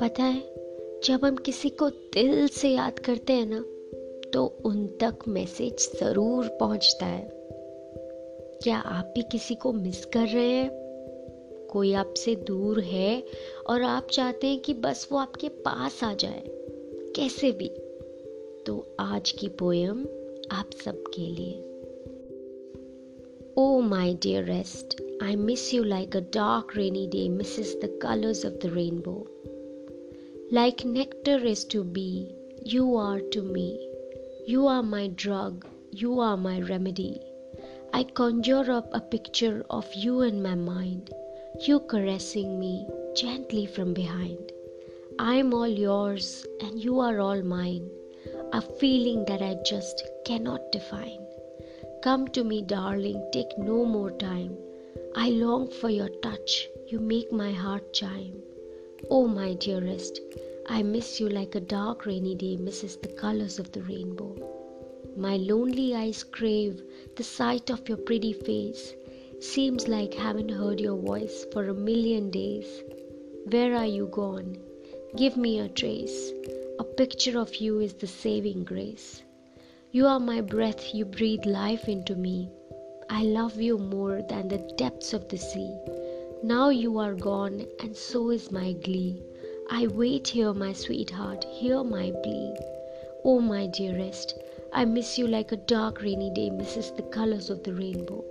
पता है जब हम किसी को दिल से याद करते हैं ना तो उन तक मैसेज ज़रूर पहुँचता है। क्या आप भी किसी को मिस कर रहे हैं? कोई आपसे दूर है और आप चाहते हैं कि बस वो आपके पास आ जाए? कैसे भी। तो आज की पोयम आप सबके लिए। Oh, my dearest, I miss you like a dark rainy day misses the colours of the rainbow. Like nectar is to bee, you are to me. You are my drug, you are my remedy. I conjure up a picture of you in my mind, you caressing me gently from behind. I am all yours and you are all mine, a feeling that I just cannot define. Come to me, darling, take no more time. I long for your touch, you make my heart chime. Oh, my dearest, I miss you like a dark rainy day misses the colors of the rainbow. My lonely eyes crave the sight of your pretty face. Seems like haven't heard your voice for a million days. Where are you gone? Give me a trace. A picture of you is the saving grace. You are my breath, you breathe life into me. I love you more than the depths of the sea. Now you are gone, and so is my glee. I wait here, my sweetheart, hear my plea. Oh, my dearest, I miss you like a dark rainy day misses the colors of the rainbow.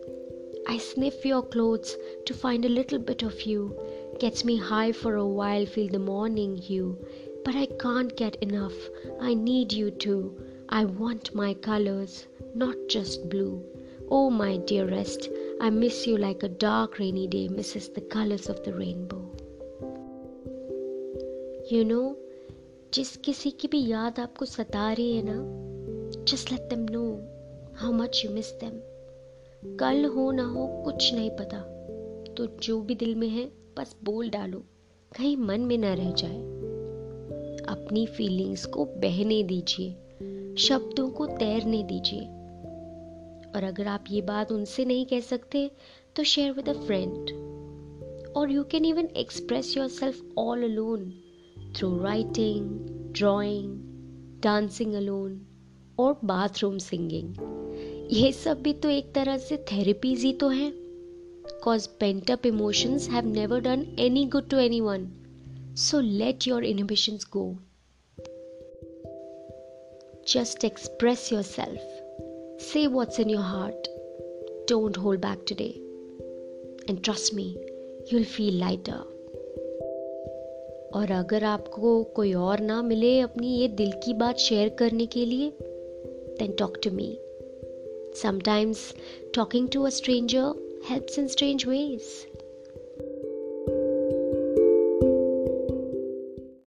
I sniff your clothes to find a little bit of you. Gets me high for a while, feel the morning hue. But I can't get enough, I need you too. I want my colors, not just blue. Oh, my dearest, I miss you like a dark rainy day misses the colors of the rainbow. You know, जिस किसी की भी याद आपको सता रही है ना just let them know how much you miss them कल हो ना हो कुछ नहीं पता। तो जो भी दिल में है बस बोल डालो। कहीं मन में ना रह जाए। अपनी फीलिंग्स को बहने दीजिए। शब्दों को तैरने दीजिए। और अगर आप ये बात उनसे नहीं कह सकते तो शेयर विद अ फ्रेंड और you can even express yourself all alone through writing drawing dancing alone और बाथरूम सिंगिंग ये सब भी तो एक तरह से थेरेपीज ही तो हैं cause pent up emotions have never done any good to anyone. So let your inhibitions go. Just express yourself. Say what's in your heart. Don't hold back today. And trust me, you'll feel lighter. और अगर आपको कोई और ना मिले अपनी ये दिल की बात शेयर करने के लिए then talk to me sometimes talking to a stranger helps in strange ways.